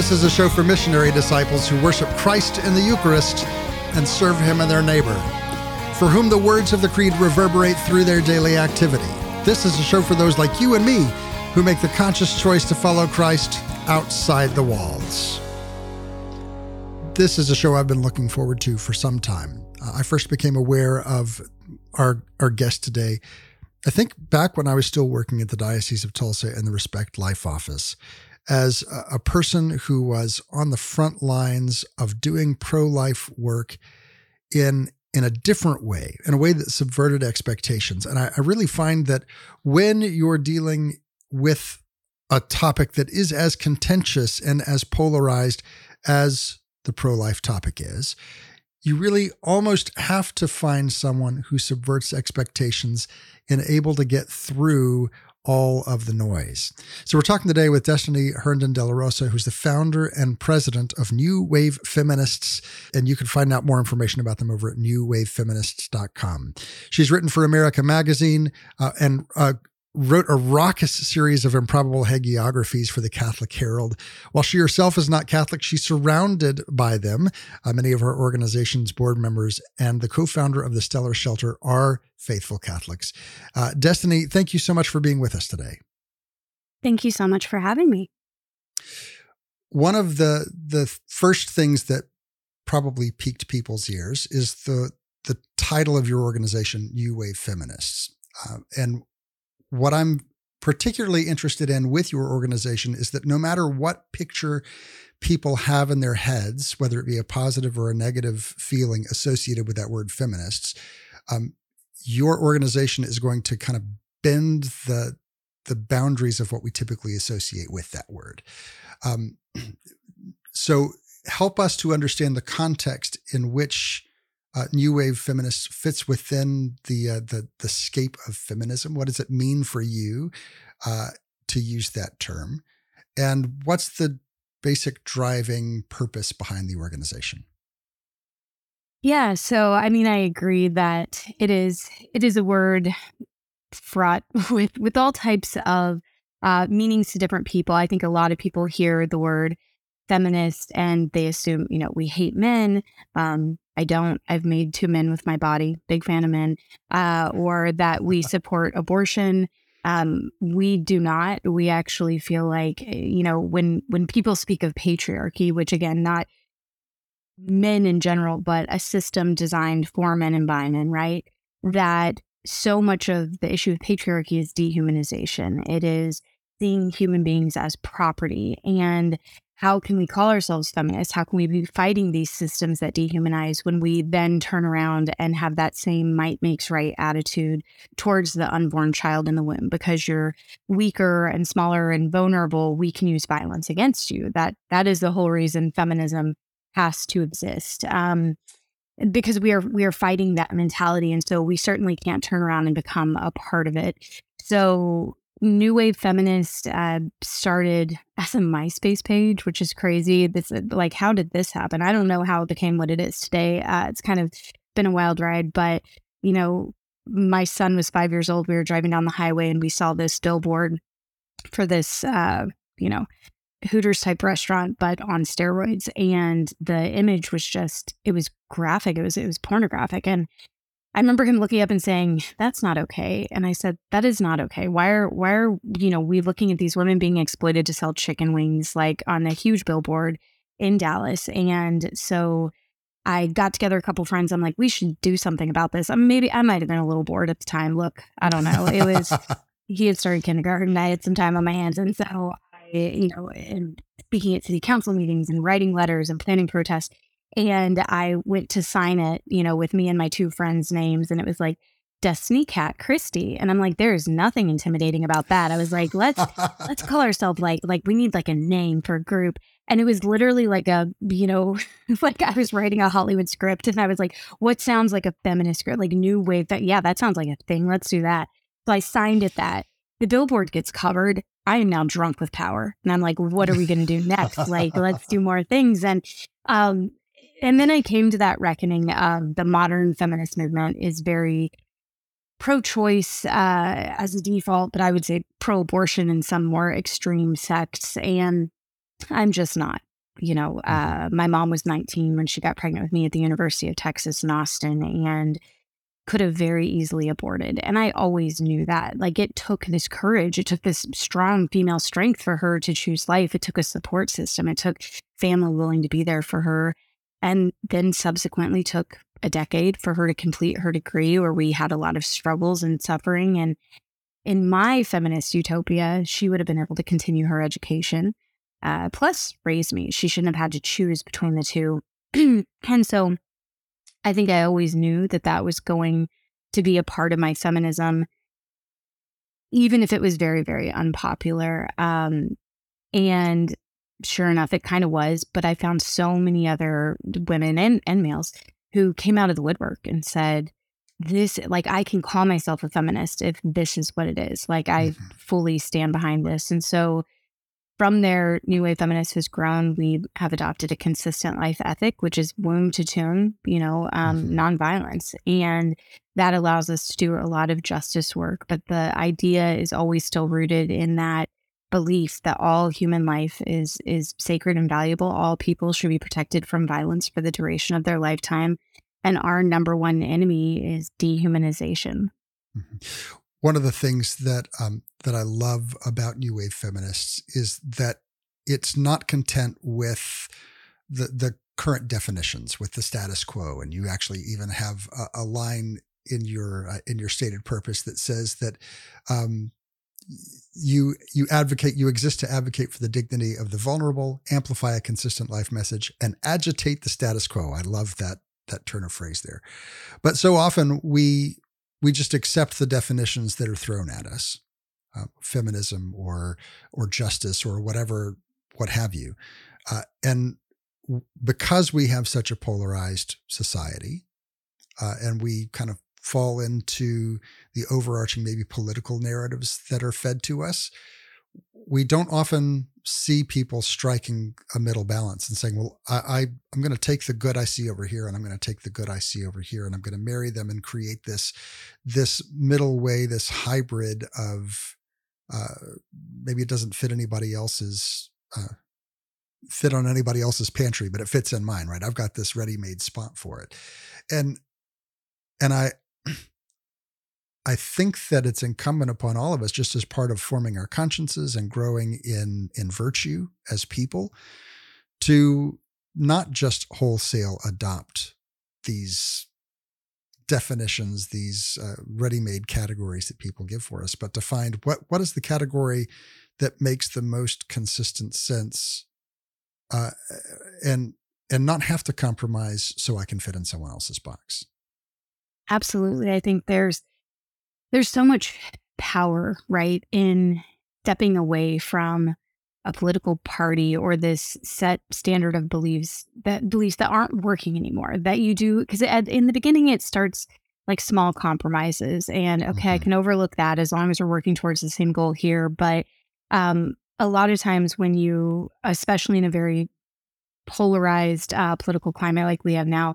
This is a show for missionary disciples who worship Christ in the Eucharist and serve Him and their neighbor, for whom the words of the Creed reverberate through their daily activity. This is a show for those like you and me who make the conscious choice to follow Christ outside the walls. This is a show I've been looking forward to for some time. Uh, I first became aware of our our guest today. I think back when I was still working at the Diocese of Tulsa in the Respect Life office as a, person who was on the front lines of doing pro-life work in in a different way, in a way that subverted expectations. And I, I really find that when you're dealing with a topic that is as contentious and as polarized as the pro life topic is, you really almost have to find someone who subverts expectations and able to get through all of the noise. So we're talking today with Destiny Herndon De La Rosa, who's the founder and president of New Wave Feminists. And you can find out more information about them over at newwavefeminists.com. She's written for America Magazine uh, and uh, wrote a raucous series of improbable hagiographies for the Catholic Herald. While she herself is not Catholic, she's surrounded by them. Uh, many of her organization's board members and the co founder of the Stellar Shelter are faithful Catholics. Uh, Destiny, thank you so much for being with us today. Thank you so much for having me. One of the the first things that probably piqued people's ears is the the title of your organization, New Wave Feminists. Uh, and what I'm particularly interested in with your organization is that no matter what picture people have in their heads, whether it be a positive or a negative feeling associated with that word feminists, um, your organization is going to kind of bend the the boundaries of what we typically associate with that word. Um, so help us to understand the context in which uh, new wave feminist fits within the uh, the the scape of feminism? What does it mean for you uh, to use that term? And what's the basic driving purpose behind the organization? Yeah, so I mean, I agree that it is it is a word fraught with with all types of uh, meanings to different people. I think a lot of people hear the word feminist and they assume, you know, we hate men. Um, I don't. I've made two men with my body, big fan of men, uh, or that we support abortion. Um, we do not. We actually feel like, eh, you know, when when people speak of patriarchy, which again, not men in general, but a system designed for men and by men, right? That so much of the issue of patriarchy is dehumanization. It is seeing human beings as property and how can we call ourselves feminists? How can we be fighting these systems that dehumanize when we then turn around and have that same might makes right attitude towards the unborn child in the womb? Because you're weaker and smaller and vulnerable, we can use violence against you. That that is the whole reason feminism has to exist. Um, because we are we are fighting that mentality, and so we certainly can't turn around and become a part of it. So New Wave Feminist uh, started as a MySpace page, which is crazy. This uh, like, how did this happen? I don't know how it became what it is today. Uh, it's kind of been a wild ride, but you know, my son was five years old. We were driving down the highway and we saw this billboard for this, uh, you know, Hooters type restaurant, but on steroids. And the image was just, it was graphic. It was, it was pornographic. And I remember him looking up and saying, "That's not okay." And I said, "That is not okay. Why are why are you know we looking at these women being exploited to sell chicken wings like on a huge billboard in Dallas?" And so I got together a couple friends. I'm like, "We should do something about this." Mean, maybe I might have been a little bored at the time. Look, I don't know. It was he had started kindergarten. I had some time on my hands, and so I, you know, and speaking at city council meetings and writing letters and planning protests and I went to sign it, you know, with me and my two friends' names, and it was like Destiny Cat Christie, and I'm like, there is nothing intimidating about that. I was like, let's let's call ourselves like like we need like a name for a group, and it was literally like a you know like I was writing a Hollywood script, and I was like, what sounds like a feminist script, like new wave? That yeah, that sounds like a thing. Let's do that. So I signed it. That the billboard gets covered. I am now drunk with power, and I'm like, what are we going to do next? like, let's do more things, and um and then I came to that reckoning of the modern feminist movement is very pro choice uh, as a default, but I would say pro abortion in some more extreme sects. And I'm just not. you know, mm-hmm. uh, my mom was 19 when she got pregnant with me at the University of Texas in Austin and could have very easily aborted. And I always knew that. Like it took this courage, it took this strong female strength for her to choose life. It took a support system, it took family willing to be there for her. And then subsequently took a decade for her to complete her degree, where we had a lot of struggles and suffering. And in my feminist utopia, she would have been able to continue her education uh, plus raise me. She shouldn't have had to choose between the two. and so I think I always knew that that was going to be a part of my feminism, even if it was very, very unpopular. Um, and sure enough, it kind of was. But I found so many other women and, and males who came out of the woodwork and said, this like I can call myself a feminist if this is what it is. Like I mm-hmm. fully stand behind this. And so from there, New Wave Feminist has grown. We have adopted a consistent life ethic, which is womb to tomb, you know, um, mm-hmm. nonviolence. And that allows us to do a lot of justice work. But the idea is always still rooted in that belief that all human life is is sacred and valuable. All people should be protected from violence for the duration of their lifetime. And our number one enemy is dehumanization. Mm-hmm one of the things that um, that I love about New Wave feminists is that it's not content with the the current definitions with the status quo, and you actually even have a, a line in your uh, in your stated purpose that says that um, you you advocate you exist to advocate for the dignity of the vulnerable, amplify a consistent life message, and agitate the status quo. I love that that turn of phrase there. But so often we we just accept the definitions that are thrown at us, uh, feminism or or justice or whatever, what have you, uh, and because we have such a polarized society, uh, and we kind of fall into the overarching maybe political narratives that are fed to us, we don't often see people striking a middle balance and saying, well, I, I am going to take the good I see over here and I'm going to take the good I see over here and I'm going to marry them and create this, this middle way, this hybrid of, uh, maybe it doesn't fit anybody else's, uh, fit on anybody else's pantry, but it fits in mine, right? I've got this ready-made spot for it. And, and I, I think that it's incumbent upon all of us, just as part of forming our consciences and growing in in virtue as people, to not just wholesale adopt these definitions, these uh, ready-made categories that people give for us, but to find what what is the category that makes the most consistent sense, uh, and and not have to compromise so I can fit in someone else's box. Absolutely, I think there's there's so much power, right, in stepping away from a political party or this set standard of beliefs that beliefs that aren't working anymore that you do because in the beginning it starts like small compromises and okay mm-hmm. i can overlook that as long as we're working towards the same goal here but um, a lot of times when you especially in a very polarized uh, political climate like we have now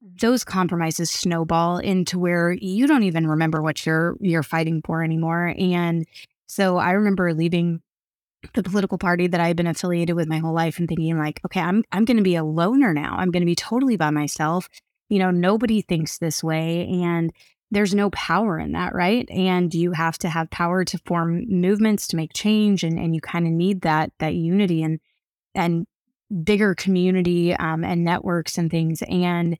those compromises snowball into where you don't even remember what you're you're fighting for anymore. And so I remember leaving the political party that I've been affiliated with my whole life and thinking like, okay, I'm I'm going to be a loner now. I'm going to be totally by myself. You know, nobody thinks this way and there's no power in that, right? And you have to have power to form movements to make change and and you kind of need that that unity and and bigger community um, and networks and things and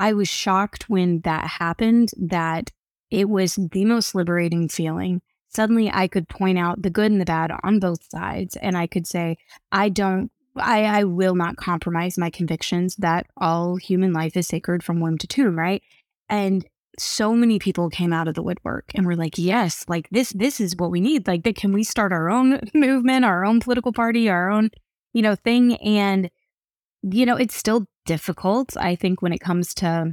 I was shocked when that happened that it was the most liberating feeling. Suddenly, I could point out the good and the bad on both sides. And I could say, I don't, I, I will not compromise my convictions that all human life is sacred from womb to tomb, right? And so many people came out of the woodwork and were like, yes, like this, this is what we need. Like, can we start our own movement, our own political party, our own, you know, thing? And, you know, it's still difficult, I think, when it comes to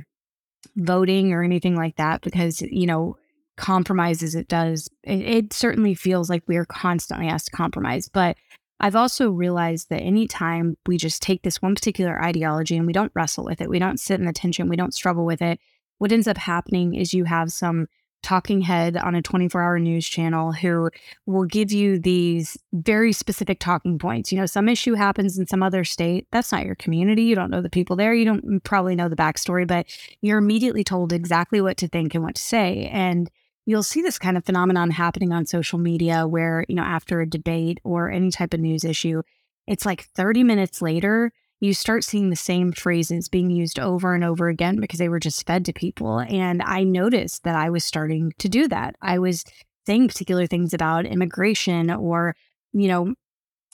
voting or anything like that, because, you know, compromises it does, it, it certainly feels like we are constantly asked to compromise. But I've also realized that anytime we just take this one particular ideology and we don't wrestle with it, we don't sit in the tension, we don't struggle with it, what ends up happening is you have some talking head on a 24 hour news channel who will give you these very specific talking points. You know, some issue happens in some other state. That's not your community. You don't know the people there. You don't probably know the backstory, but you're immediately told exactly what to think and what to say. And you'll see this kind of phenomenon happening on social media where, you know, after a debate or any type of news issue, it's like 30 minutes later, you start seeing the same phrases being used over and over again because they were just fed to people. And I noticed that I was starting to do that. I was saying particular things about immigration or, you know,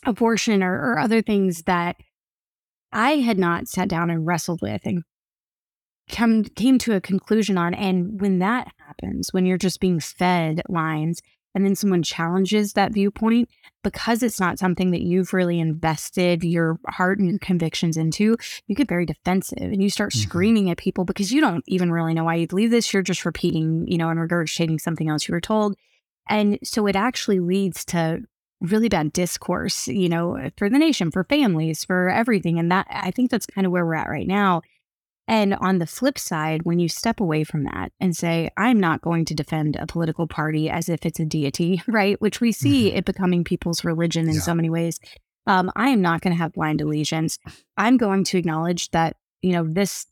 abortion or, or other things that I had not sat down and wrestled with and come came to a conclusion on. And when that happens, when you're just being fed lines, and then someone challenges that viewpoint because it's not something that you've really invested your heart and your convictions into you get very defensive and you start mm-hmm. screaming at people because you don't even really know why you believe this. You're just repeating you know and regurgitating something else you were told. And so it actually leads to really bad discourse you know for the nation for families for everything. And that i think that's kind of where we're at right now and on the flip side, when you step away from that and say, I'm not going to defend a political party as if it's a deity, right? Which we see mm-hmm. it becoming people's religion in yeah. so many ways. Um, I am not going to have blind allegiance. I'm going to acknowledge that, you know, this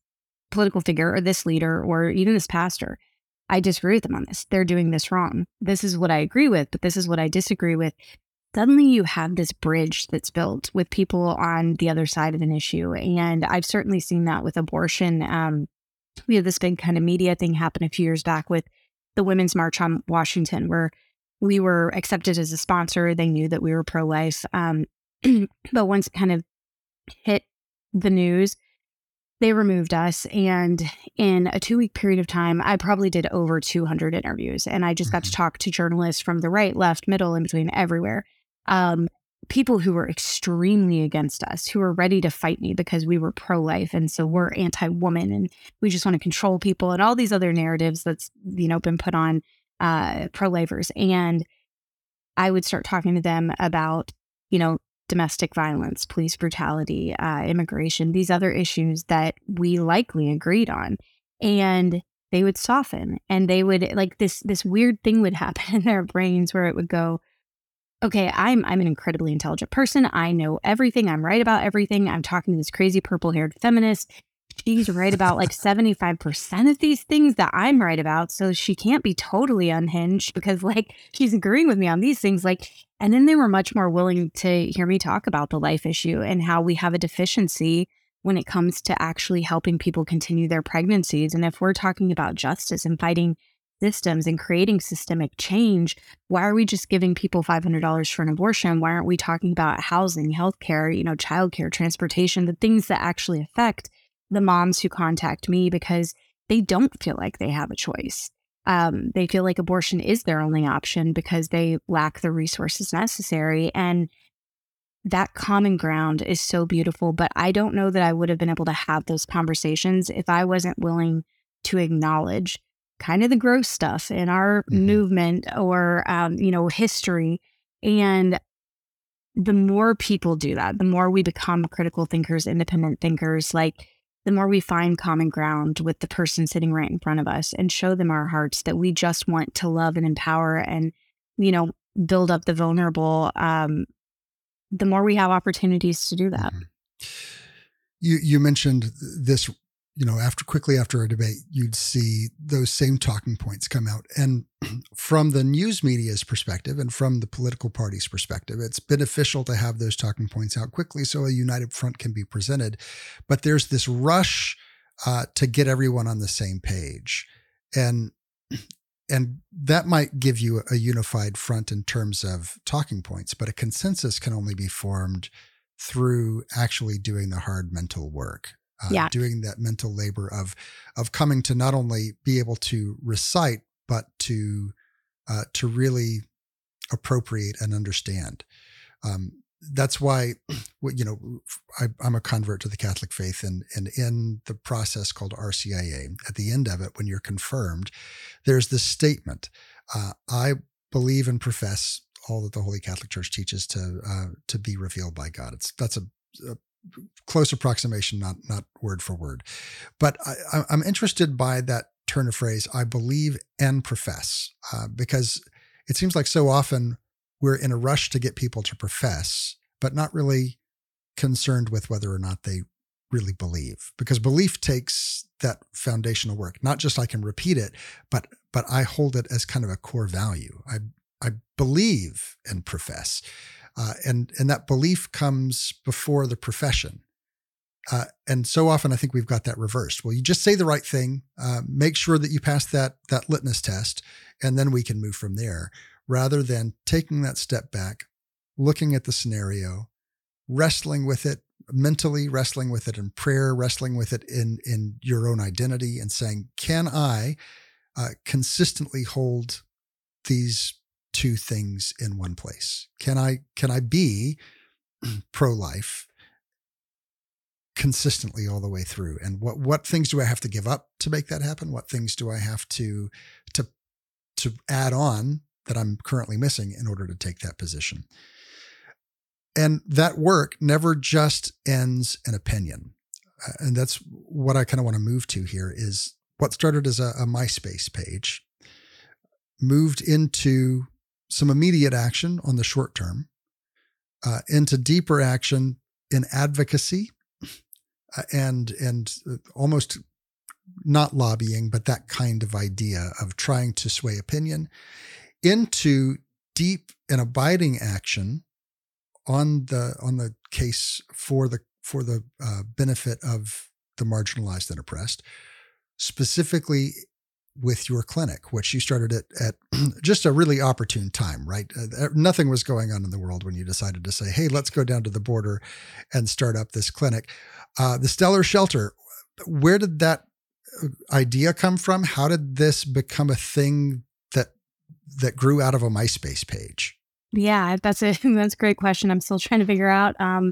political figure or this leader or even this pastor, I disagree with them on this. They're doing this wrong. This is what I agree with, but this is what I disagree with suddenly you have this bridge that's built with people on the other side of an issue. And I've certainly seen that with abortion. Um, we had this big kind of media thing happen a few years back with the Women's March on Washington, where we were accepted as a sponsor. They knew that we were pro life. Um, but once it kind of hit the news, they removed us. And in a two week period of time, I probably did over 200 interviews. And I just got to mm-hmm. talk to journalists from the right, left, middle, in between, everywhere um, people who were extremely against us, who were ready to fight me because we were pro life. And so we're anti woman and we just want to control people and all these other narratives that's, you know, been put on uh, pro lifers. And I would start talking to them about, you know, domestic violence, police brutality, uh, immigration, these other issues that we likely agreed on. And they would soften and they would like this this weird thing would happen in their brains where it would go okay, I'm I'm an incredibly intelligent person. I know everything. I'm right about everything. I'm talking to this crazy purple-haired feminist. She's right about like 75% of these things that I'm right about. So she can't be totally unhinged because like she's agreeing with me on these things. Like, and then they were much more willing to hear me talk about the life issue and how we have a deficiency when it comes to actually helping people continue their pregnancies. And if we're talking about justice and fighting systems and creating systemic change, why are we just giving people $500 for an abortion? Why aren't we talking about housing, healthcare, you know, childcare, transportation, the things that actually affect the moms who contact me because they don't feel like they have a choice. Um, they feel like abortion is their only option because they lack the resources necessary. And that common ground is so beautiful. But I don't know that I would have been able to have those conversations if I wasn't willing to acknowledge kind of the gross stuff in our mm-hmm. movement or um, you know history and the more people do that the more we become critical thinkers independent thinkers like the more we find common ground with the person sitting right in front of us and show them our hearts that we just want to love and empower and you know build up the vulnerable um, the more we have opportunities to do that mm-hmm. you you mentioned this you know, after quickly after a debate, you'd see those same talking points come out. And from the news media's perspective and from the political party's perspective, it's beneficial to have those talking points out quickly so a united front can be presented. But there's this rush uh, to get everyone on the same page. And and that might give you a unified front in terms of talking points, but a consensus can only be formed through actually doing the hard mental work uh, yeah. doing that mental labor of of coming to not only be able to recite but to uh, to really appropriate and understand. Um, that's why, you know, I, am a convert to the Catholic faith, and and in the process called RCIA, at the end of it, when you're confirmed, there's this statement: uh, "I believe and profess all that the Holy Catholic Church teaches to uh, to be revealed by God." It's that's a, a close approximation, not not word for word. But I, am interested by that turn of phrase, I believe and profess, uh, because it seems like so often we're in a rush to get people to profess, but not really concerned with whether or not they really believe. Because belief takes that foundational work. Not just i can repeat it but but i hold it as kind of a core value. I i believe and profess uh, and and that belief comes before the profession uh, and so often I think we've got that reversed. Well, you just say the right thing, uh, make sure that you pass that that litmus test, and then we can move from there. Rather than taking that step back, looking at the scenario, wrestling with it mentally, wrestling with it in prayer, wrestling with it in in your own identity, and saying, "Can I uh, consistently hold these two things in one place? Can I can I be pro life?" consistently all the way through and what what things do i have to give up to make that happen what things do i have to to to add on that i'm currently missing in order to take that position and that work never just ends in opinion uh, and that's what i kind of want to move to here is what started as a, a myspace page moved into some immediate action on the short term uh, into deeper action in advocacy uh, and and uh, almost not lobbying, but that kind of idea of trying to sway opinion into deep and abiding action on the on the case for the for the uh, benefit of the marginalized and oppressed, specifically with your clinic, which you started at, at just a really opportune time, right? Uh, nothing was going on in the world when you decided to say, hey, let's go down to the border and start up this clinic. Uh, the Stellar Shelter, where did that uh, idea come from? How did this become a thing that that grew out of a MySpace page? Yeah, that's a that's a great question. I'm still trying to figure out. Um,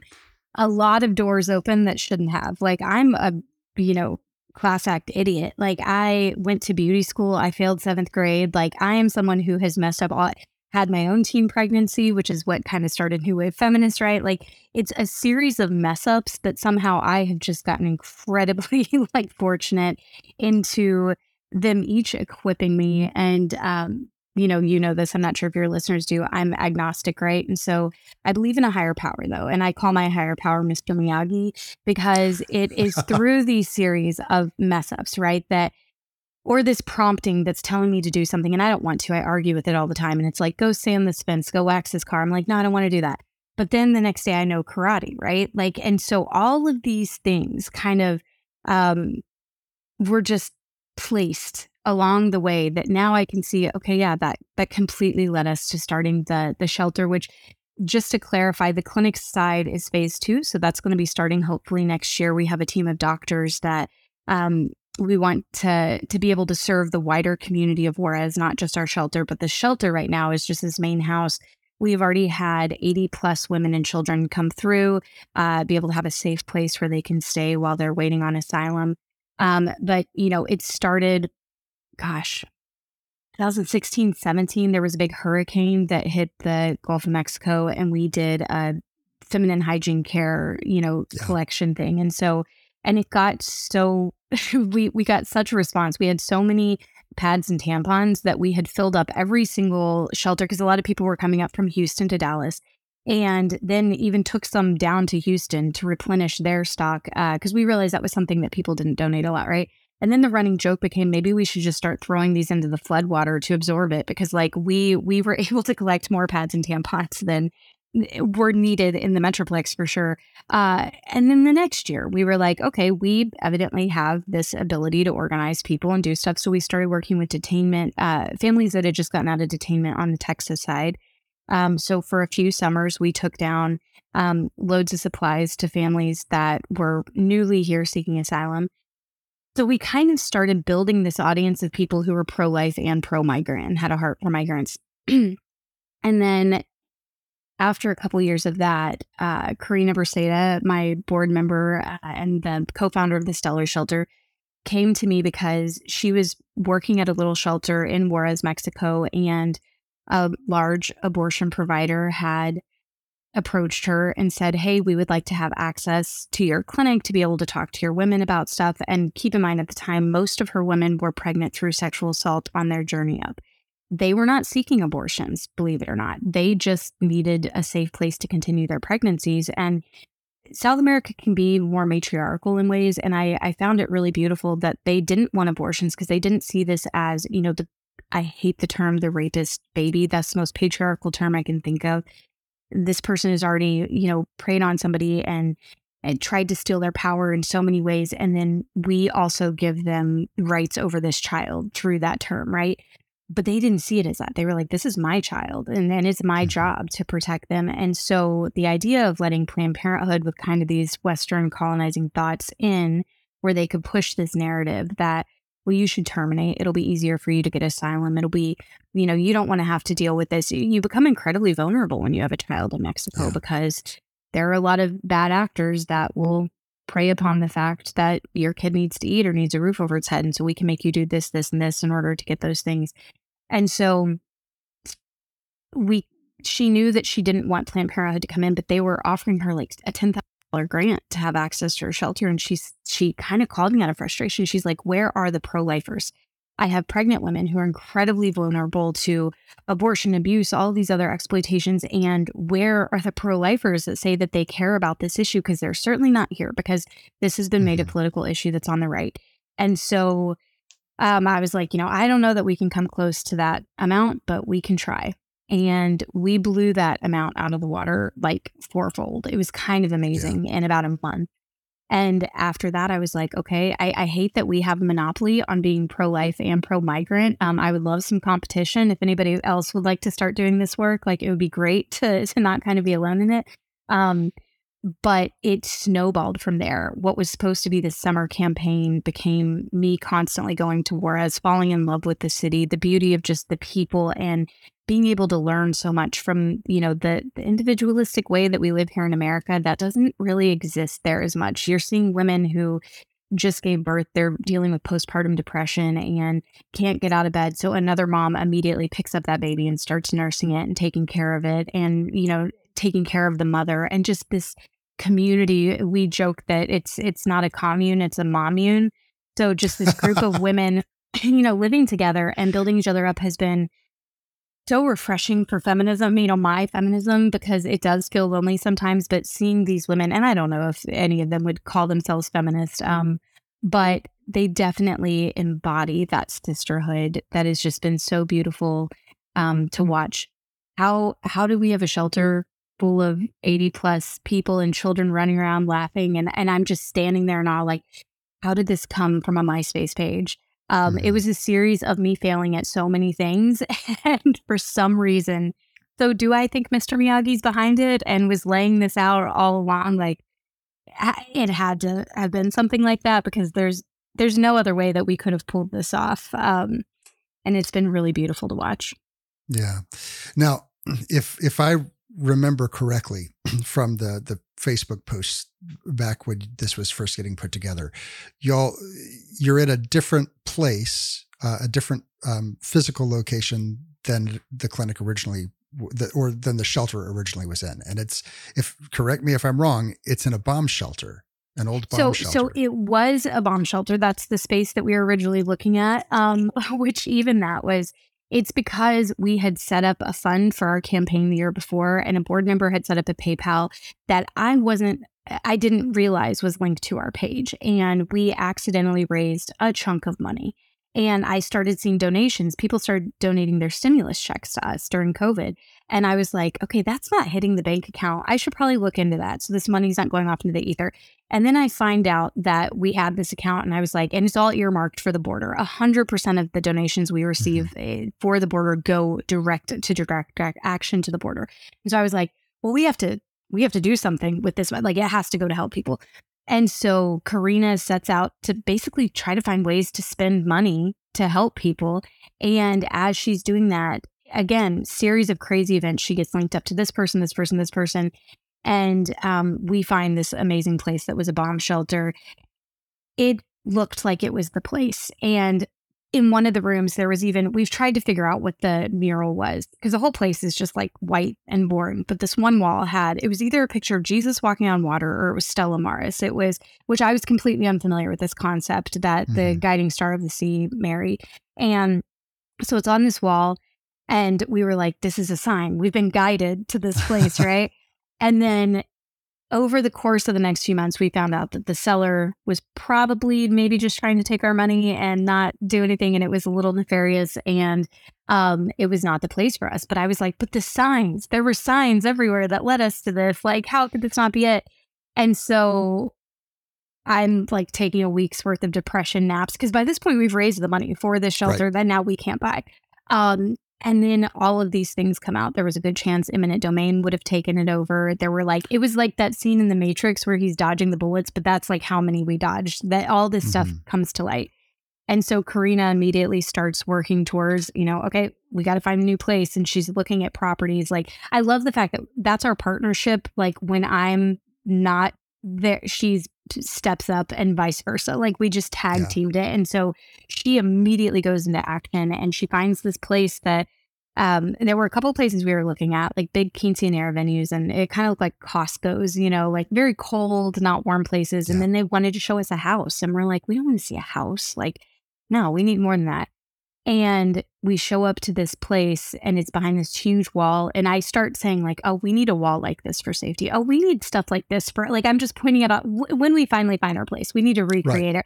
a lot of doors open that shouldn't have. Like I'm a you know class act idiot. Like I went to beauty school. I failed seventh grade. Like I am someone who has messed up all had my own teen pregnancy, which is what kind of started New Wave Feminist, right? Like it's a series of mess ups that somehow I have just gotten incredibly like fortunate into them each equipping me. And um, you know, you know this. I'm not sure if your listeners do. I'm agnostic, right? And so I believe in a higher power though. And I call my higher power Mr. Miyagi because it is through these series of mess ups, right? That or this prompting that's telling me to do something and I don't want to. I argue with it all the time. And it's like, go sand this fence, go wax this car. I'm like, no, I don't want to do that. But then the next day I know karate, right? Like, and so all of these things kind of um, were just placed along the way that now I can see, okay, yeah, that that completely led us to starting the the shelter, which just to clarify, the clinic side is phase two. So that's going to be starting hopefully next year. We have a team of doctors that um, we want to to be able to serve the wider community of Juarez, not just our shelter, but the shelter right now is just this main house. We've already had 80 plus women and children come through, uh, be able to have a safe place where they can stay while they're waiting on asylum. Um, but, you know, it started, gosh, 2016, 17, there was a big hurricane that hit the Gulf of Mexico, and we did a feminine hygiene care, you know, yeah. collection thing. And so, and it got so we we got such a response. We had so many pads and tampons that we had filled up every single shelter because a lot of people were coming up from Houston to Dallas. And then even took some down to Houston to replenish their stock because uh, we realized that was something that people didn't donate a lot, right? And then the running joke became maybe we should just start throwing these into the floodwater to absorb it because like we we were able to collect more pads and tampons than were needed in the Metroplex for sure. Uh, and then the next year, we were like, okay, we evidently have this ability to organize people and do stuff. So we started working with detainment uh, families that had just gotten out of detainment on the Texas side. Um, so for a few summers, we took down um, loads of supplies to families that were newly here seeking asylum. So we kind of started building this audience of people who were pro life and pro migrant had a heart for migrants. and then after a couple years of that, uh, Karina Berseda, my board member uh, and the co-founder of the Stellar Shelter, came to me because she was working at a little shelter in Juarez, Mexico, and a large abortion provider had approached her and said, Hey, we would like to have access to your clinic to be able to talk to your women about stuff. And keep in mind, at the time, most of her women were pregnant through sexual assault on their journey up. They were not seeking abortions, believe it or not. They just needed a safe place to continue their pregnancies. And South America can be more matriarchal in ways. And I, I found it really beautiful that they didn't want abortions because they didn't see this as, you know, the I hate the term the rapist baby. That's the most patriarchal term I can think of this person has already, you know, preyed on somebody and and tried to steal their power in so many ways. And then we also give them rights over this child through that term, right? But they didn't see it as that. They were like, this is my child, and then it's my mm-hmm. job to protect them. And so the idea of letting Planned Parenthood with kind of these Western colonizing thoughts in, where they could push this narrative that well, you should terminate. It'll be easier for you to get asylum. It'll be, you know, you don't want to have to deal with this. You become incredibly vulnerable when you have a child in Mexico yeah. because there are a lot of bad actors that will prey upon the fact that your kid needs to eat or needs a roof over its head. And so we can make you do this, this, and this in order to get those things. And so we, she knew that she didn't want Planned Parenthood to come in, but they were offering her like a $10,000 grant to have access to her shelter. And she's she kind of called me out of frustration. She's like, Where are the pro-lifers? I have pregnant women who are incredibly vulnerable to abortion, abuse, all these other exploitations. And where are the pro lifers that say that they care about this issue? Because they're certainly not here because this has been made a mm-hmm. political issue that's on the right. And so um, I was like, you know, I don't know that we can come close to that amount, but we can try and we blew that amount out of the water like fourfold. It was kind of amazing yeah. in about a month. And after that, I was like, okay, I, I hate that we have a monopoly on being pro life and pro migrant. Um, I would love some competition. If anybody else would like to start doing this work, like it would be great to, to not kind of be alone in it. Um, but it snowballed from there. What was supposed to be the summer campaign became me constantly going to Juarez, falling in love with the city, the beauty of just the people and being able to learn so much from, you know, the, the individualistic way that we live here in America that doesn't really exist there as much. You're seeing women who just gave birth, they're dealing with postpartum depression and can't get out of bed. So another mom immediately picks up that baby and starts nursing it and taking care of it. And, you know, taking care of the mother and just this community we joke that it's it's not a commune it's a mommune so just this group of women you know living together and building each other up has been so refreshing for feminism you know my feminism because it does feel lonely sometimes but seeing these women and i don't know if any of them would call themselves feminist um but they definitely embody that sisterhood that has just been so beautiful um to watch how how do we have a shelter full of 80 plus people and children running around laughing. And, and I'm just standing there and all like, how did this come from a MySpace page? Um, mm-hmm. It was a series of me failing at so many things. And for some reason, so do I think Mr. Miyagi's behind it and was laying this out all along? Like, it had to have been something like that because there's there's no other way that we could have pulled this off. Um, and it's been really beautiful to watch. Yeah. Now, if if I remember correctly from the the Facebook posts back when this was first getting put together, y'all you're in a different place, uh, a different um, physical location than the clinic originally the, or than the shelter originally was in. And it's if correct me if I'm wrong, it's in a bomb shelter. An old bomb so, shelter. So it was a bomb shelter. That's the space that we were originally looking at. Um, which even that was it's because we had set up a fund for our campaign the year before, and a board member had set up a PayPal that I wasn't, I didn't realize was linked to our page. And we accidentally raised a chunk of money. And I started seeing donations. People started donating their stimulus checks to us during COVID. And I was like, okay, that's not hitting the bank account. I should probably look into that. So this money's not going off into the ether. And then I find out that we had this account and I was like, and it's all earmarked for the border. A hundred percent of the donations we receive mm-hmm. for the border go direct to direct, direct action to the border. And so I was like, well, we have to, we have to do something with this. Like it has to go to help people. And so Karina sets out to basically try to find ways to spend money to help people. And as she's doing that, again, series of crazy events. She gets linked up to this person, this person, this person. And um, we find this amazing place that was a bomb shelter. It looked like it was the place. And in one of the rooms, there was even, we've tried to figure out what the mural was because the whole place is just like white and boring. But this one wall had, it was either a picture of Jesus walking on water or it was Stella Maris. It was, which I was completely unfamiliar with this concept that mm-hmm. the guiding star of the sea, Mary. And so it's on this wall. And we were like, this is a sign. We've been guided to this place, right? And then over the course of the next few months, we found out that the seller was probably maybe just trying to take our money and not do anything. And it was a little nefarious and um, it was not the place for us. But I was like, but the signs, there were signs everywhere that led us to this. Like, how could this not be it? And so I'm like taking a week's worth of depression naps because by this point, we've raised the money for this shelter right. that now we can't buy. Um, and then all of these things come out. There was a good chance eminent domain would have taken it over. There were like, it was like that scene in The Matrix where he's dodging the bullets, but that's like how many we dodged, that all this mm-hmm. stuff comes to light. And so Karina immediately starts working towards, you know, okay, we got to find a new place. And she's looking at properties. Like, I love the fact that that's our partnership. Like, when I'm not there, she's steps up and vice versa. Like we just tag teamed yeah. it. And so she immediately goes into action and she finds this place that um, there were a couple places we were looking at, like big quinceanera venues, and it kind of looked like Costco's, you know, like very cold, not warm places. Yeah. And then they wanted to show us a house. And we're like, we don't want to see a house. Like, no, we need more than that. And we show up to this place and it's behind this huge wall. And I start saying, like, oh, we need a wall like this for safety. Oh, we need stuff like this for, like, I'm just pointing it out. When we finally find our place, we need to recreate right. it.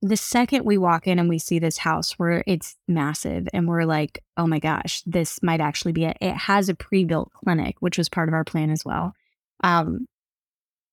The second we walk in and we see this house where it's massive and we're like, oh my gosh, this might actually be it. It has a pre built clinic, which was part of our plan as well. Um,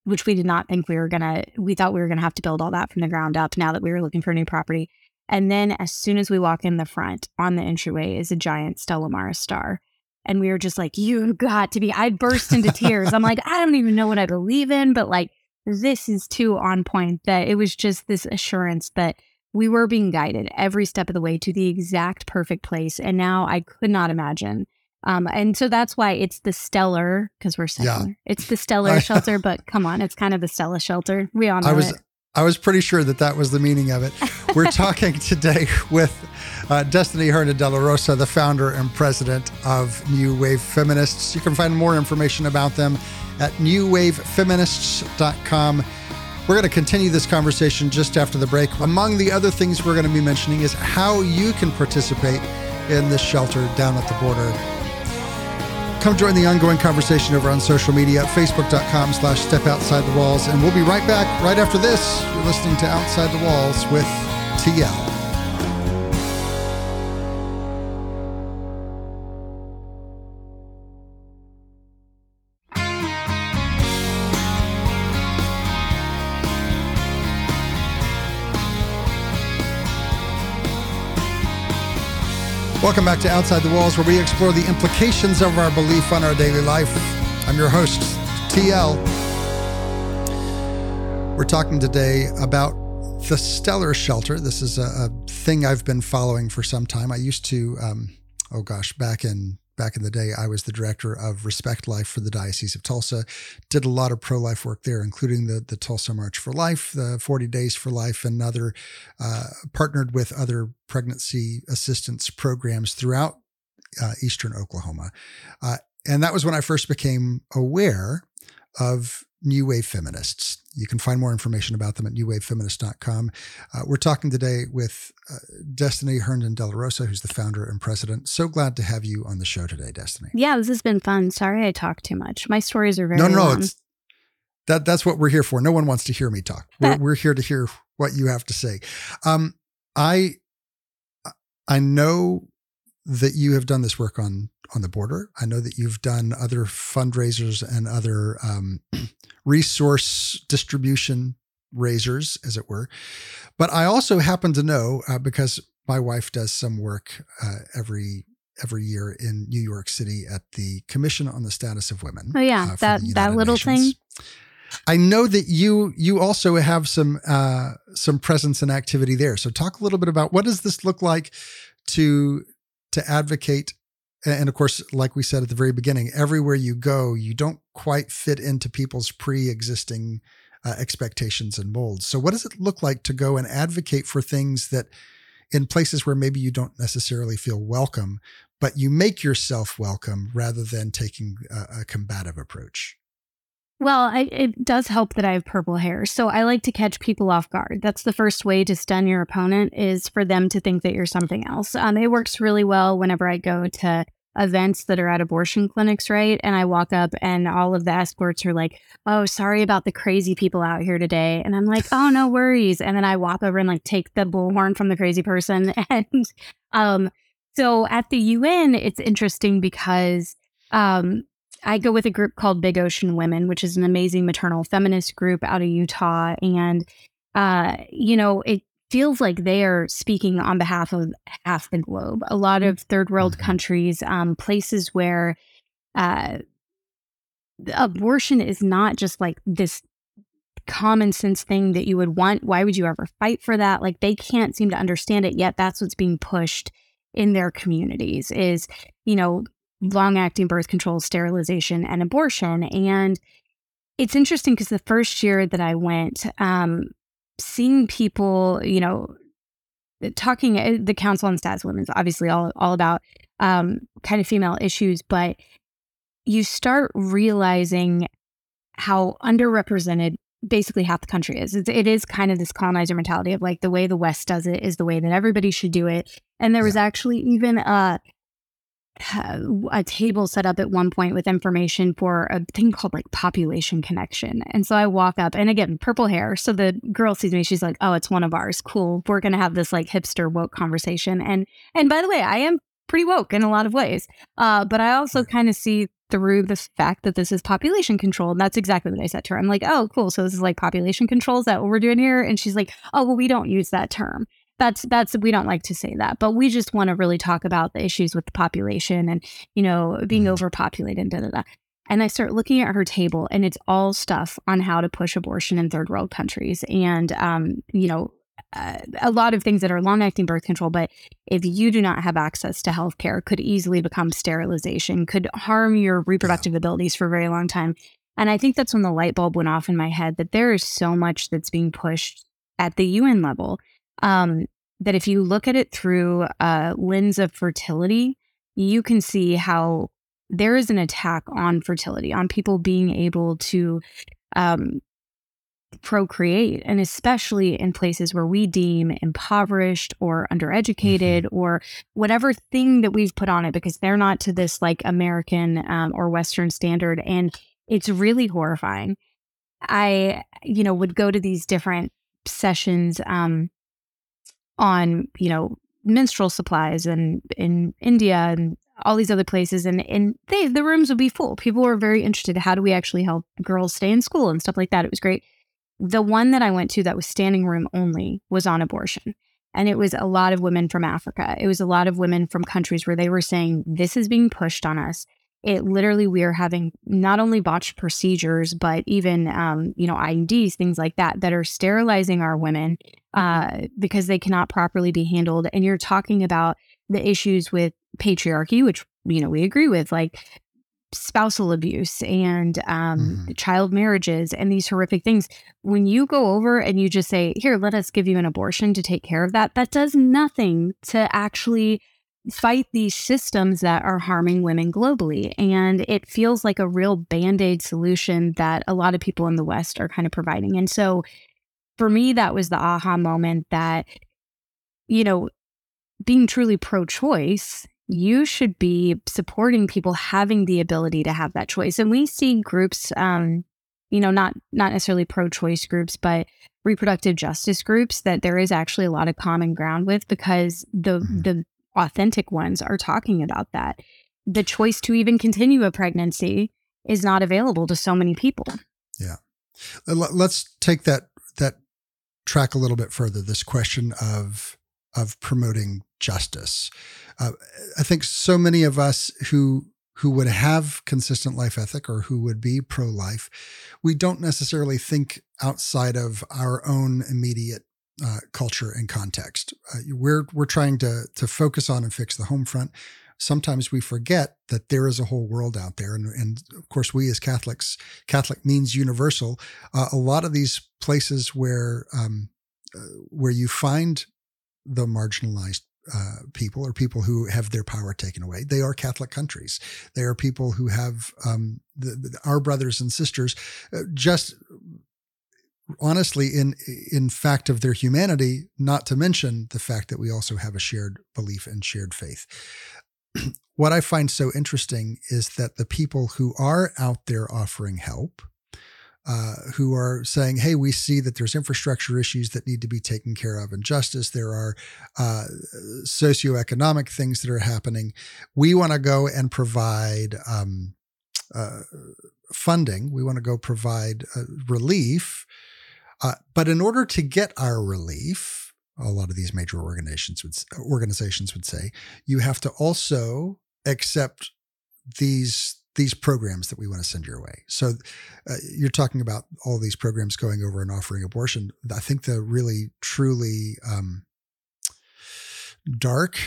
which we did not think we were gonna, we thought we were gonna have to build all that from the ground up now that we were looking for a new property. And then as soon as we walk in the front on the entryway is a giant Stella Maris star. And we were just like, you got to be, I burst into tears. I'm like, I don't even know what I believe in, but like, this is too on point that it was just this assurance that we were being guided every step of the way to the exact perfect place. And now I could not imagine. Um, and so that's why it's the stellar, because we're secular. Yeah. It's the stellar shelter, but come on, it's kind of the Stella shelter. We all know I was, it. I was pretty sure that that was the meaning of it. We're talking today with uh, Destiny Herndon De La Rosa, the founder and president of New Wave Feminists. You can find more information about them at newwavefeminists.com. We're going to continue this conversation just after the break. Among the other things we're going to be mentioning is how you can participate in this shelter down at the border Come join the ongoing conversation over on social media at facebook.com slash step outside the walls. And we'll be right back right after this. You're listening to Outside the Walls with TL. Welcome back to Outside the Walls, where we explore the implications of our belief on our daily life. I'm your host, TL. We're talking today about the Stellar Shelter. This is a, a thing I've been following for some time. I used to, um, oh gosh, back in back in the day, I was the director of Respect Life for the Diocese of Tulsa. Did a lot of pro life work there, including the the Tulsa March for Life, the 40 Days for Life, and other uh, partnered with other pregnancy assistance programs throughout uh, eastern Oklahoma. Uh, and that was when I first became aware of New Wave Feminists. You can find more information about them at newwavefeminist.com. Uh, we're talking today with uh, Destiny Herndon De La Rosa, who's the founder and president. So glad to have you on the show today, Destiny. Yeah, this has been fun. Sorry I talk too much. My stories are very no, no, long. no. that that's what we're here for. No one wants to hear me talk. We're, we're here to hear what you have to say. Um, I I know that you have done this work on on the border. I know that you've done other fundraisers and other um, resource distribution raisers, as it were. But I also happen to know uh, because my wife does some work uh, every every year in New York City at the Commission on the Status of Women. Oh yeah, uh, that that little Nations. thing. I know that you you also have some uh, some presence and activity there. So talk a little bit about what does this look like to to advocate and of course like we said at the very beginning everywhere you go you don't quite fit into people's pre-existing uh, expectations and molds so what does it look like to go and advocate for things that in places where maybe you don't necessarily feel welcome, but you make yourself welcome rather than taking a, a combative approach. Well, I, it does help that I have purple hair. So I like to catch people off guard. That's the first way to stun your opponent is for them to think that you're something else. Um, it works really well whenever I go to events that are at abortion clinics, right? And I walk up and all of the escorts are like, oh, sorry about the crazy people out here today. And I'm like, oh, no worries. And then I walk over and like take the bullhorn from the crazy person. And um, so at the UN, it's interesting because um, I go with a group called Big Ocean Women, which is an amazing maternal feminist group out of Utah. And, uh, you know, it feels like they are speaking on behalf of half the globe. A lot of third world mm-hmm. countries, um, places where uh, abortion is not just like this common sense thing that you would want. Why would you ever fight for that? Like they can't seem to understand it yet. That's what's being pushed in their communities is, you know, long acting birth control, sterilization, and abortion. And it's interesting because the first year that I went, um, seeing people, you know, talking eh, the Council on Status Women's obviously all all about um, kind of female issues, but you start realizing how underrepresented basically half the country is. It's, it is kind of this colonizer mentality of like the way the West does it is the way that everybody should do it. And there was actually even a a table set up at one point with information for a thing called like population connection. And so I walk up and again, purple hair. So the girl sees me, she's like, Oh, it's one of ours. Cool. We're gonna have this like hipster woke conversation. And and by the way, I am pretty woke in a lot of ways. Uh, but I also kind of see through the fact that this is population control. And that's exactly what I said to her. I'm like, oh, cool. So this is like population control. Is that what we're doing here? And she's like, oh, well, we don't use that term that's that's we don't like to say that but we just want to really talk about the issues with the population and you know being mm-hmm. overpopulated da, da, da. and i start looking at her table and it's all stuff on how to push abortion in third world countries and um, you know uh, a lot of things that are long acting birth control but if you do not have access to health care could easily become sterilization could harm your reproductive yeah. abilities for a very long time and i think that's when the light bulb went off in my head that there is so much that's being pushed at the un level um, that if you look at it through a lens of fertility, you can see how there is an attack on fertility, on people being able to um, procreate, and especially in places where we deem impoverished or undereducated mm-hmm. or whatever thing that we've put on it, because they're not to this like American um, or Western standard. And it's really horrifying. I, you know, would go to these different sessions um, on, you know, menstrual supplies and in India and all these other places and and they the rooms would be full. People were very interested. How do we actually help girls stay in school and stuff like that? It was great. The one that I went to that was standing room only was on abortion. And it was a lot of women from Africa. It was a lot of women from countries where they were saying, This is being pushed on us it literally we are having not only botched procedures but even um, you know IUDs things like that that are sterilizing our women uh, because they cannot properly be handled and you're talking about the issues with patriarchy which you know we agree with like spousal abuse and um, mm-hmm. child marriages and these horrific things when you go over and you just say here let us give you an abortion to take care of that that does nothing to actually fight these systems that are harming women globally. And it feels like a real band aid solution that a lot of people in the West are kind of providing. And so for me, that was the aha moment that, you know, being truly pro choice, you should be supporting people having the ability to have that choice. And we see groups, um, you know, not not necessarily pro choice groups, but reproductive justice groups that there is actually a lot of common ground with because the mm-hmm. the authentic ones are talking about that. The choice to even continue a pregnancy is not available to so many people. Yeah. Let's take that that track a little bit further. This question of of promoting justice. Uh, I think so many of us who who would have consistent life ethic or who would be pro life, we don't necessarily think outside of our own immediate uh, culture and context. Uh, we're we're trying to to focus on and fix the home front. Sometimes we forget that there is a whole world out there, and, and of course, we as Catholics, Catholic means universal. Uh, a lot of these places where um, uh, where you find the marginalized uh, people or people who have their power taken away. They are Catholic countries. They are people who have um, the, the, our brothers and sisters uh, just honestly in in fact of their humanity not to mention the fact that we also have a shared belief and shared faith what i find so interesting is that the people who are out there offering help uh, who are saying, hey, we see that there's infrastructure issues that need to be taken care of and justice. There are uh, socioeconomic things that are happening. We want to go and provide um, uh, funding. We want to go provide uh, relief. Uh, but in order to get our relief, a lot of these major organizations would organizations would say you have to also accept these these programs that we want to send your way. So uh, you're talking about all these programs going over and offering abortion. I think the really truly um, dark,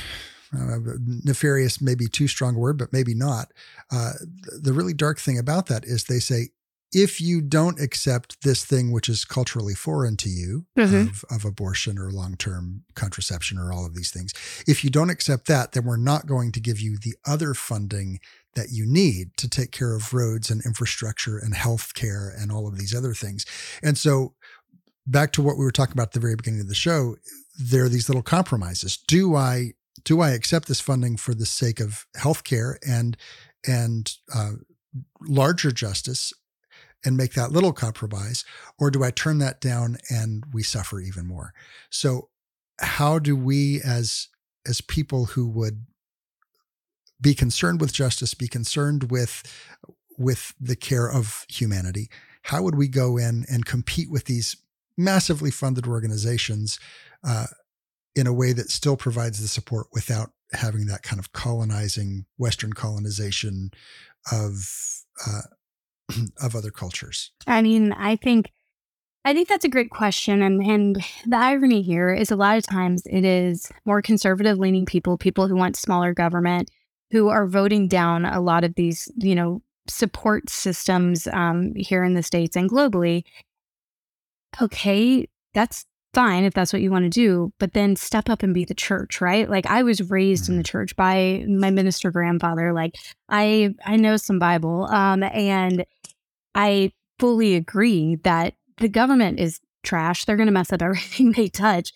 uh, nefarious, maybe too strong a word, but maybe not. Uh, the really dark thing about that is they say if you don't accept this thing which is culturally foreign to you mm-hmm. of, of, abortion or long-term contraception or all of these things if you don't accept that then we're not going to give you the other funding that you need to take care of roads and infrastructure and health care and all of these other things and so back to what we were talking about at the very beginning of the show there are these little compromises do i do i accept this funding for the sake of healthcare and and uh, larger justice and make that little compromise? Or do I turn that down and we suffer even more? So how do we as as people who would be concerned with justice, be concerned with with the care of humanity, how would we go in and compete with these massively funded organizations uh, in a way that still provides the support without having that kind of colonizing Western colonization of uh, of other cultures? I mean, I think I think that's a great question. And, and the irony here is a lot of times it is more conservative leaning people, people who want smaller government, who are voting down a lot of these, you know, support systems um, here in the States and globally. Okay, that's fine if that's what you want to do, but then step up and be the church, right? Like I was raised in the mm-hmm. church by my minister grandfather. Like I I know some Bible. Um and I fully agree that the government is trash. They're going to mess up everything they touch.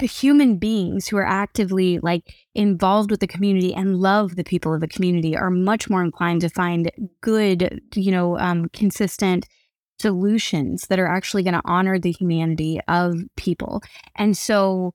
The human beings who are actively like involved with the community and love the people of the community are much more inclined to find good, you know, um, consistent solutions that are actually going to honor the humanity of people. And so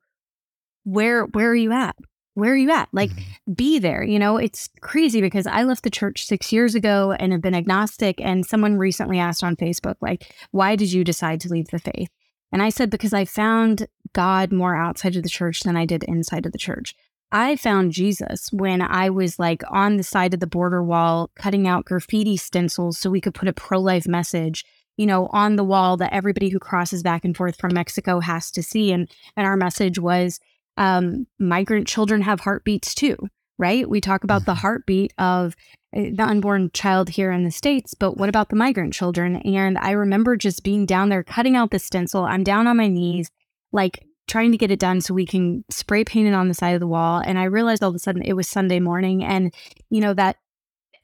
where where are you at? Where are you at? Like mm-hmm. be there. You know, it's crazy because I left the church 6 years ago and have been agnostic and someone recently asked on Facebook like, "Why did you decide to leave the faith?" And I said because I found God more outside of the church than I did inside of the church. I found Jesus when I was like on the side of the border wall cutting out graffiti stencils so we could put a pro life message you know, on the wall that everybody who crosses back and forth from Mexico has to see. And and our message was um, migrant children have heartbeats too, right? We talk about the mm-hmm. heartbeat of eh, the unborn child here in the States, but what about the migrant children? And I remember just being down there cutting out the stencil. I'm down on my knees, like trying to get it done so we can spray paint it on the side of the wall. And I realized all of a sudden it was Sunday morning. And, you know, that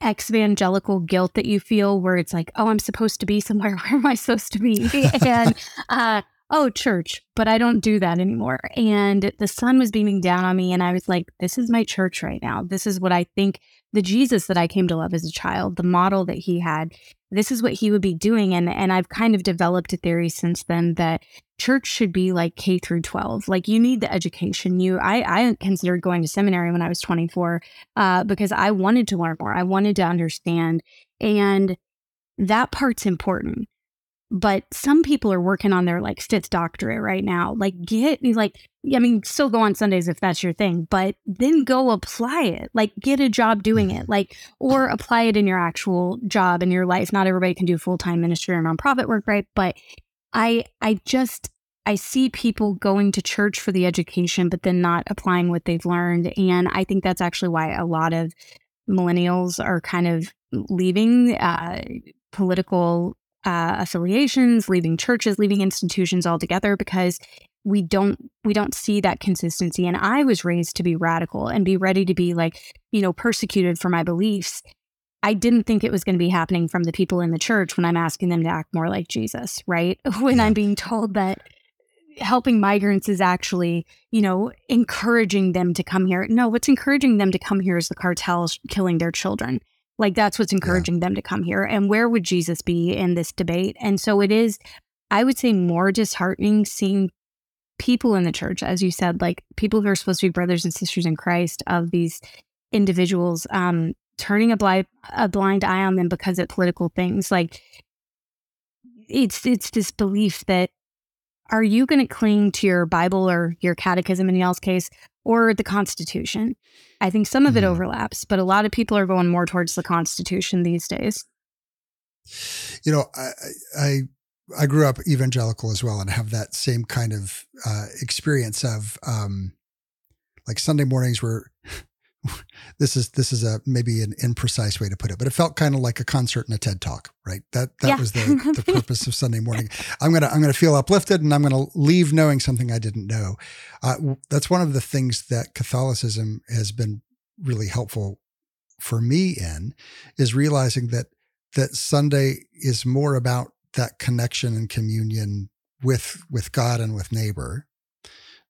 evangelical guilt that you feel where it's like, oh, I'm supposed to be somewhere. Where am I supposed to be? and uh, oh, church, but I don't do that anymore. And the sun was beaming down on me, and I was like, this is my church right now. This is what I think the Jesus that I came to love as a child, the model that he had. This is what he would be doing. And and I've kind of developed a theory since then that church should be like K through 12. Like you need the education. You I, I considered going to seminary when I was 24 uh, because I wanted to learn more. I wanted to understand. And that part's important but some people are working on their like fifth doctorate right now. Like get like I mean, still go on Sundays if that's your thing, but then go apply it. Like get a job doing it. Like or apply it in your actual job in your life. Not everybody can do full-time ministry or nonprofit work, right? But I I just I see people going to church for the education, but then not applying what they've learned. And I think that's actually why a lot of millennials are kind of leaving uh, political uh, affiliations, leaving churches, leaving institutions altogether because we don't we don't see that consistency. And i was raised to be radical and be ready to be like you know persecuted for my beliefs. I didn't think it was going to be happening from the people in the church when i'm asking them to act more like jesus right? When i'm being told that helping migrants is actually you know encouraging them to come here. No what's encouraging them to come here is the cartels killing their children like that's what's encouraging yeah. them to come here and where would jesus be in this debate and so it is I would say more disheartening seeing people in the church, as you said, like people who are supposed to be brothers and sisters in Christ of these individuals, um, turning a blind a blind eye on them because of political things. Like it's it's this belief that are you going to cling to your Bible or your catechism in y'all's case or the Constitution? I think some of it mm-hmm. overlaps, but a lot of people are going more towards the Constitution these days. You know, I, I I grew up evangelical as well and have that same kind of uh, experience of um, like Sunday mornings were. this is this is a maybe an imprecise way to put it, but it felt kind of like a concert and a TED talk, right? That that yeah. was the the purpose of Sunday morning. I'm gonna I'm gonna feel uplifted and I'm gonna leave knowing something I didn't know. Uh, that's one of the things that Catholicism has been really helpful for me in is realizing that that Sunday is more about that connection and communion with with God and with neighbor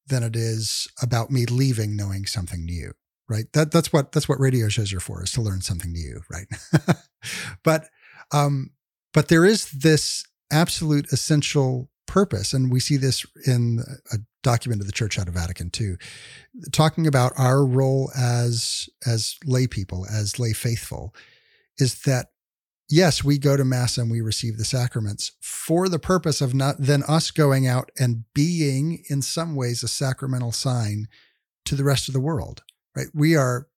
than it is about me leaving knowing something new right? That that's what that's what radio shows are for is to learn something new right? But um but there is this absolute essential purpose and we see this in a document of the church out of vatican II talking about our role as as lay people as lay faithful is that yes, we go to mass and we receive the sacraments for the purpose of not then us going out and being in some ways a sacramental sign to the rest of the world, right? We are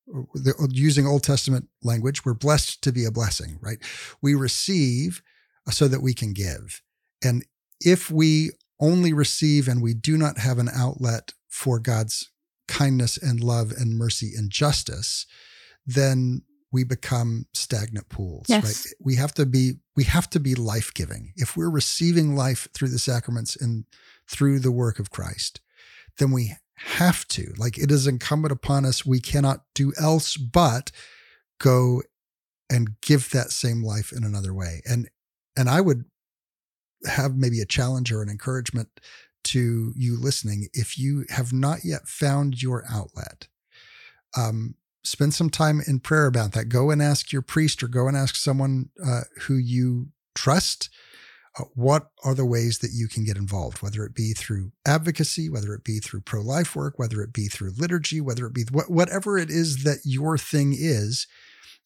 using Old Testament language, we're blessed to be a blessing, right? We receive uh, so that we can give. And if we only receive and we do not have an outlet for God's kindness and love and mercy and justice, then we become stagnant pools yes. right we have to be we have to be life-giving if we're receiving life through the sacraments and through the work of christ then we have to like it is incumbent upon us we cannot do else but go and give that same life in another way and and i would have maybe a challenge or an encouragement to you listening if you have not yet found your outlet um, spend some time in prayer about that. Go and ask your priest or go and ask someone uh, who you trust. What are the ways that you can get involved, whether it be through advocacy, whether it be through pro life work, whether it be through liturgy, whether it be wh- whatever it is that your thing is?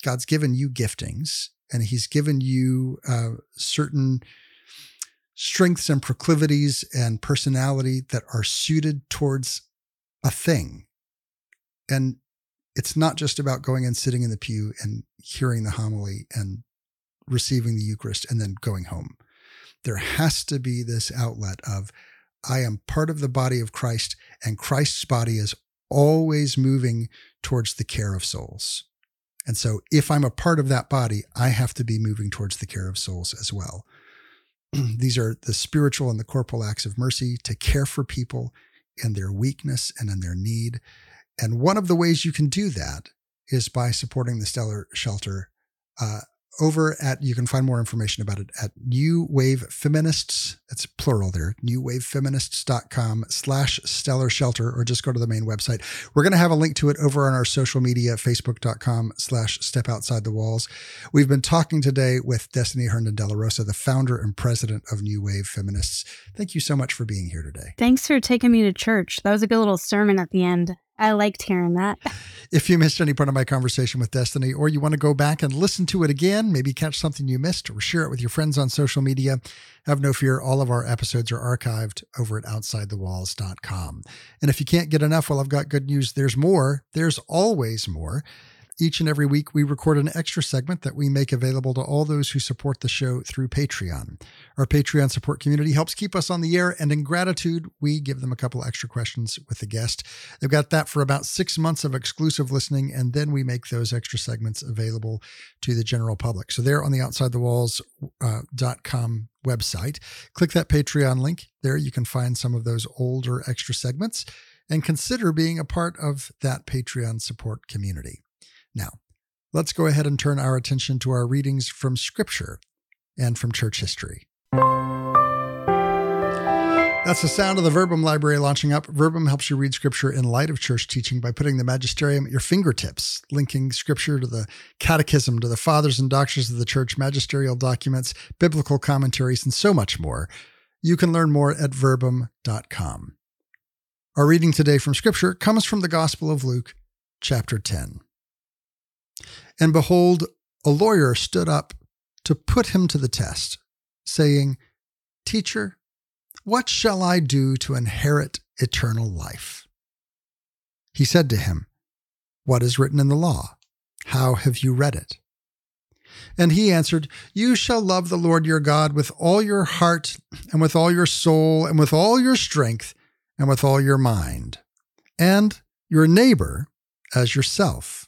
God's given you giftings and He's given you uh, certain strengths and proclivities and personality that are suited towards a thing. And it's not just about going and sitting in the pew and hearing the homily and receiving the Eucharist and then going home. There has to be this outlet of, I am part of the body of Christ, and Christ's body is always moving towards the care of souls. And so, if I'm a part of that body, I have to be moving towards the care of souls as well. These are the spiritual and the corporal acts of mercy to care for people in their weakness and in their need and one of the ways you can do that is by supporting the Stellar Shelter. Uh, over at, you can find more information about it at New Wave Feminists. It's plural there, newwavefeminists.com slash stellar shelter, or just go to the main website. We're going to have a link to it over on our social media, facebook.com slash step outside the walls. We've been talking today with Destiny Herndon De La Rosa, the founder and president of New Wave Feminists. Thank you so much for being here today. Thanks for taking me to church. That was a good little sermon at the end. I liked hearing that. If you missed any part of my conversation with Destiny, or you want to go back and listen to it again, maybe catch something you missed, or share it with your friends on social media, have no fear. All of our episodes are archived over at OutsideTheWalls.com. And if you can't get enough, well, I've got good news. There's more. There's always more. Each and every week, we record an extra segment that we make available to all those who support the show through Patreon. Our Patreon support community helps keep us on the air, and in gratitude, we give them a couple extra questions with the guest. They've got that for about six months of exclusive listening, and then we make those extra segments available to the general public. So they're on the outside the walls.com uh, website. Click that Patreon link. There you can find some of those older extra segments and consider being a part of that Patreon support community. Now, let's go ahead and turn our attention to our readings from Scripture and from church history. That's the sound of the Verbum library launching up. Verbum helps you read scripture in light of church teaching by putting the magisterium at your fingertips, linking scripture to the catechism, to the fathers and doctors of the church, magisterial documents, biblical commentaries, and so much more. You can learn more at verbum.com. Our reading today from scripture comes from the Gospel of Luke, chapter 10. And behold, a lawyer stood up to put him to the test, saying, Teacher, what shall I do to inherit eternal life? He said to him, What is written in the law? How have you read it? And he answered, You shall love the Lord your God with all your heart, and with all your soul, and with all your strength, and with all your mind, and your neighbor as yourself.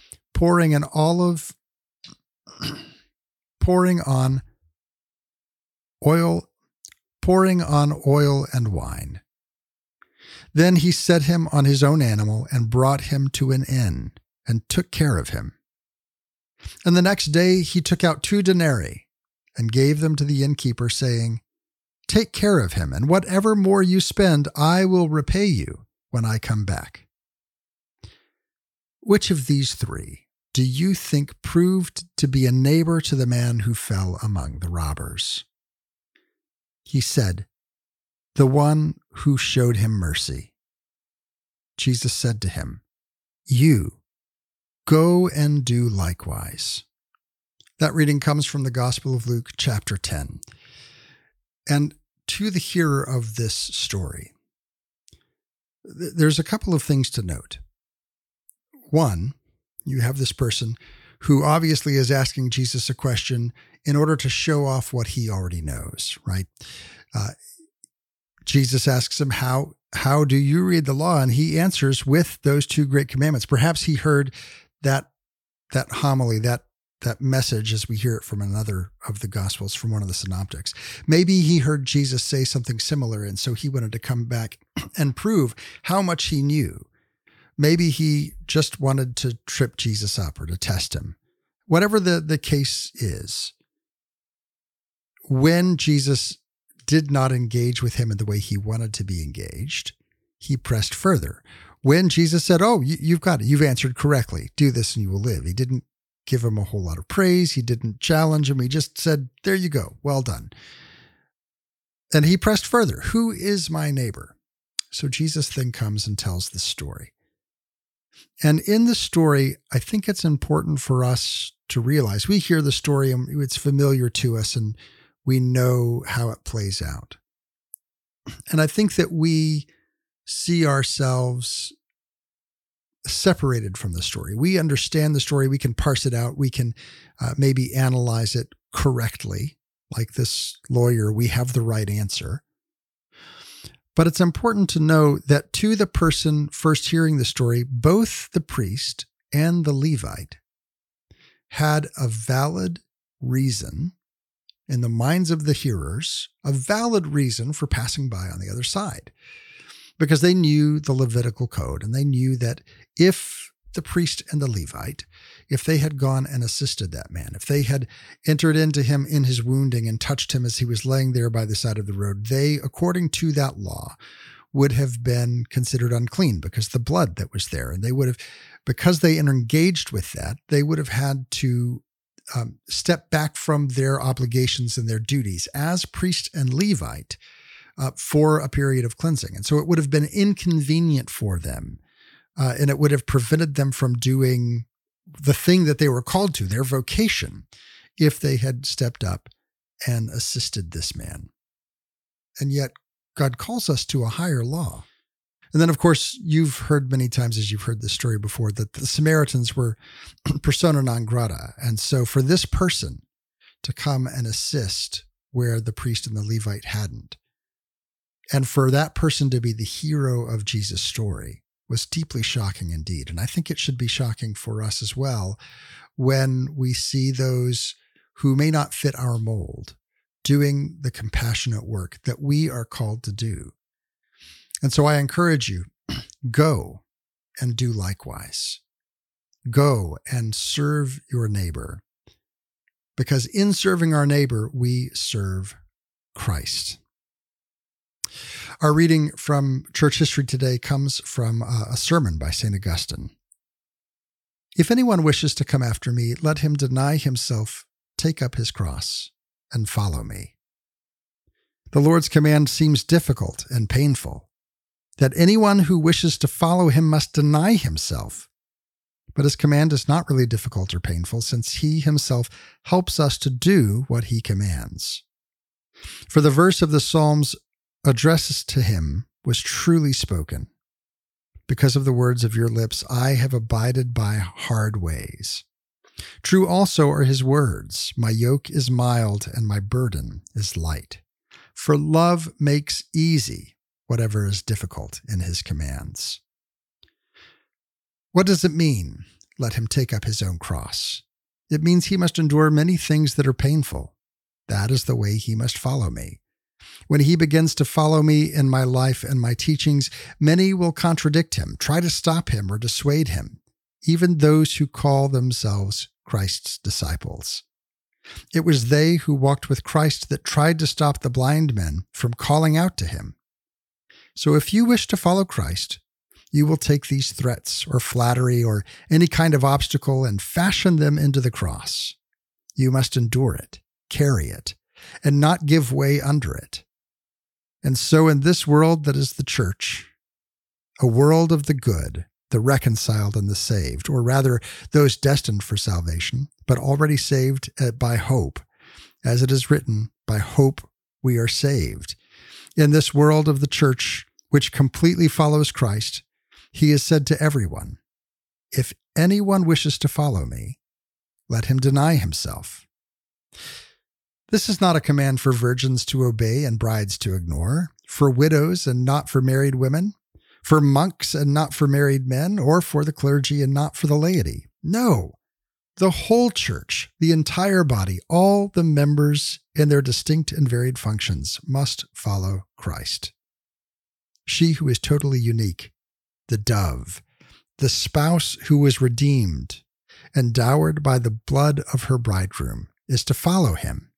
pouring an olive, pouring on oil, pouring on oil and wine. Then he set him on his own animal and brought him to an inn and took care of him. And the next day he took out two denarii and gave them to the innkeeper, saying, Take care of him, and whatever more you spend, I will repay you when I come back. Which of these three do you think proved to be a neighbor to the man who fell among the robbers? He said, the one who showed him mercy. Jesus said to him, You go and do likewise. That reading comes from the Gospel of Luke, chapter 10. And to the hearer of this story, there's a couple of things to note. One, you have this person who obviously is asking Jesus a question in order to show off what he already knows, right? Uh, Jesus asks him, How how do you read the law? And he answers with those two great commandments. Perhaps he heard that that homily, that that message as we hear it from another of the gospels from one of the synoptics. Maybe he heard Jesus say something similar and so he wanted to come back and prove how much he knew. Maybe he just wanted to trip Jesus up or to test him. Whatever the, the case is, when Jesus did not engage with him in the way he wanted to be engaged, he pressed further. When Jesus said, Oh, you've got it, you've answered correctly, do this and you will live, he didn't give him a whole lot of praise. He didn't challenge him. He just said, There you go, well done. And he pressed further, Who is my neighbor? So Jesus then comes and tells the story. And in the story, I think it's important for us to realize we hear the story and it's familiar to us and we know how it plays out. And I think that we see ourselves separated from the story. We understand the story, we can parse it out, we can uh, maybe analyze it correctly. Like this lawyer, we have the right answer. But it's important to know that to the person first hearing the story, both the priest and the Levite had a valid reason in the minds of the hearers a valid reason for passing by on the other side. Because they knew the Levitical code and they knew that if the priest and the Levite, if they had gone and assisted that man, if they had entered into him in his wounding and touched him as he was laying there by the side of the road, they, according to that law, would have been considered unclean because the blood that was there. And they would have, because they engaged with that, they would have had to um, step back from their obligations and their duties as priest and Levite uh, for a period of cleansing. And so it would have been inconvenient for them uh, and it would have prevented them from doing the thing that they were called to, their vocation, if they had stepped up and assisted this man. And yet, God calls us to a higher law. And then, of course, you've heard many times as you've heard this story before that the Samaritans were persona non grata. And so, for this person to come and assist where the priest and the Levite hadn't, and for that person to be the hero of Jesus' story was deeply shocking indeed. And I think it should be shocking for us as well when we see those who may not fit our mold doing the compassionate work that we are called to do. And so I encourage you go and do likewise. Go and serve your neighbor. Because in serving our neighbor, we serve Christ. Our reading from church history today comes from uh, a sermon by St. Augustine. If anyone wishes to come after me, let him deny himself, take up his cross, and follow me. The Lord's command seems difficult and painful, that anyone who wishes to follow him must deny himself. But his command is not really difficult or painful, since he himself helps us to do what he commands. For the verse of the Psalms addresses to him was truly spoken. Because of the words of your lips, I have abided by hard ways. True also are his words My yoke is mild and my burden is light. For love makes easy whatever is difficult in his commands. What does it mean? Let him take up his own cross. It means he must endure many things that are painful. That is the way he must follow me. When he begins to follow me in my life and my teachings, many will contradict him, try to stop him or dissuade him, even those who call themselves Christ's disciples. It was they who walked with Christ that tried to stop the blind men from calling out to him. So if you wish to follow Christ, you will take these threats or flattery or any kind of obstacle and fashion them into the cross. You must endure it, carry it, and not give way under it. And so, in this world that is the church, a world of the good, the reconciled and the saved, or rather those destined for salvation, but already saved uh, by hope, as it is written, by hope we are saved. In this world of the church, which completely follows Christ, he has said to everyone, If anyone wishes to follow me, let him deny himself. This is not a command for virgins to obey and brides to ignore, for widows and not for married women, for monks and not for married men, or for the clergy and not for the laity. No, the whole church, the entire body, all the members in their distinct and varied functions must follow Christ. She who is totally unique, the dove, the spouse who was redeemed and dowered by the blood of her bridegroom, is to follow him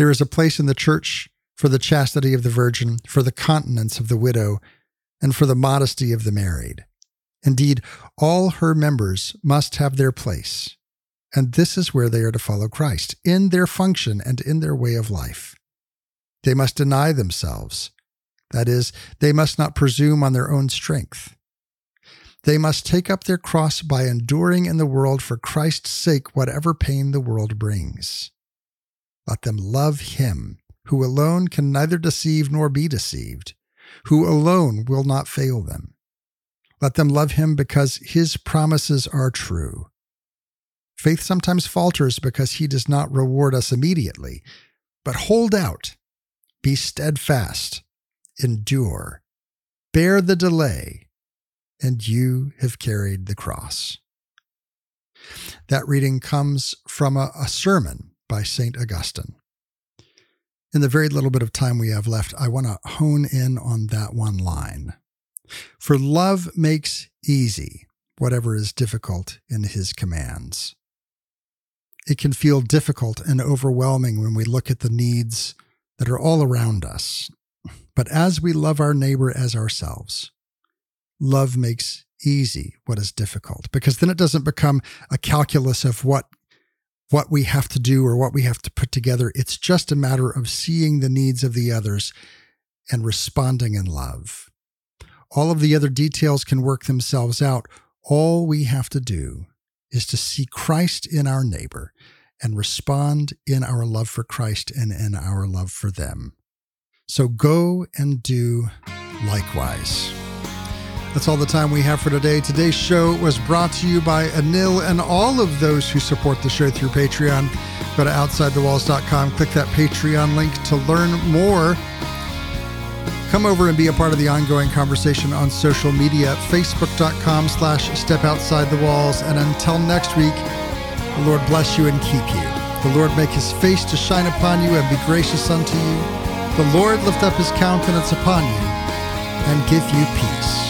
there is a place in the church for the chastity of the virgin, for the continence of the widow, and for the modesty of the married. Indeed, all her members must have their place. And this is where they are to follow Christ, in their function and in their way of life. They must deny themselves. That is, they must not presume on their own strength. They must take up their cross by enduring in the world for Christ's sake whatever pain the world brings. Let them love him, who alone can neither deceive nor be deceived, who alone will not fail them. Let them love him because his promises are true. Faith sometimes falters because he does not reward us immediately, but hold out, be steadfast, endure, bear the delay, and you have carried the cross. That reading comes from a, a sermon by St. Augustine. In the very little bit of time we have left, I want to hone in on that one line. For love makes easy whatever is difficult in his commands. It can feel difficult and overwhelming when we look at the needs that are all around us. But as we love our neighbor as ourselves, love makes easy what is difficult because then it doesn't become a calculus of what what we have to do or what we have to put together. It's just a matter of seeing the needs of the others and responding in love. All of the other details can work themselves out. All we have to do is to see Christ in our neighbor and respond in our love for Christ and in our love for them. So go and do likewise. That's all the time we have for today. Today's show was brought to you by Anil and all of those who support the show through Patreon. Go to OutsideTheWalls.com, click that Patreon link to learn more. Come over and be a part of the ongoing conversation on social media, at facebook.com slash step outside the walls. And until next week, the Lord bless you and keep you. The Lord make his face to shine upon you and be gracious unto you. The Lord lift up his countenance upon you and give you peace.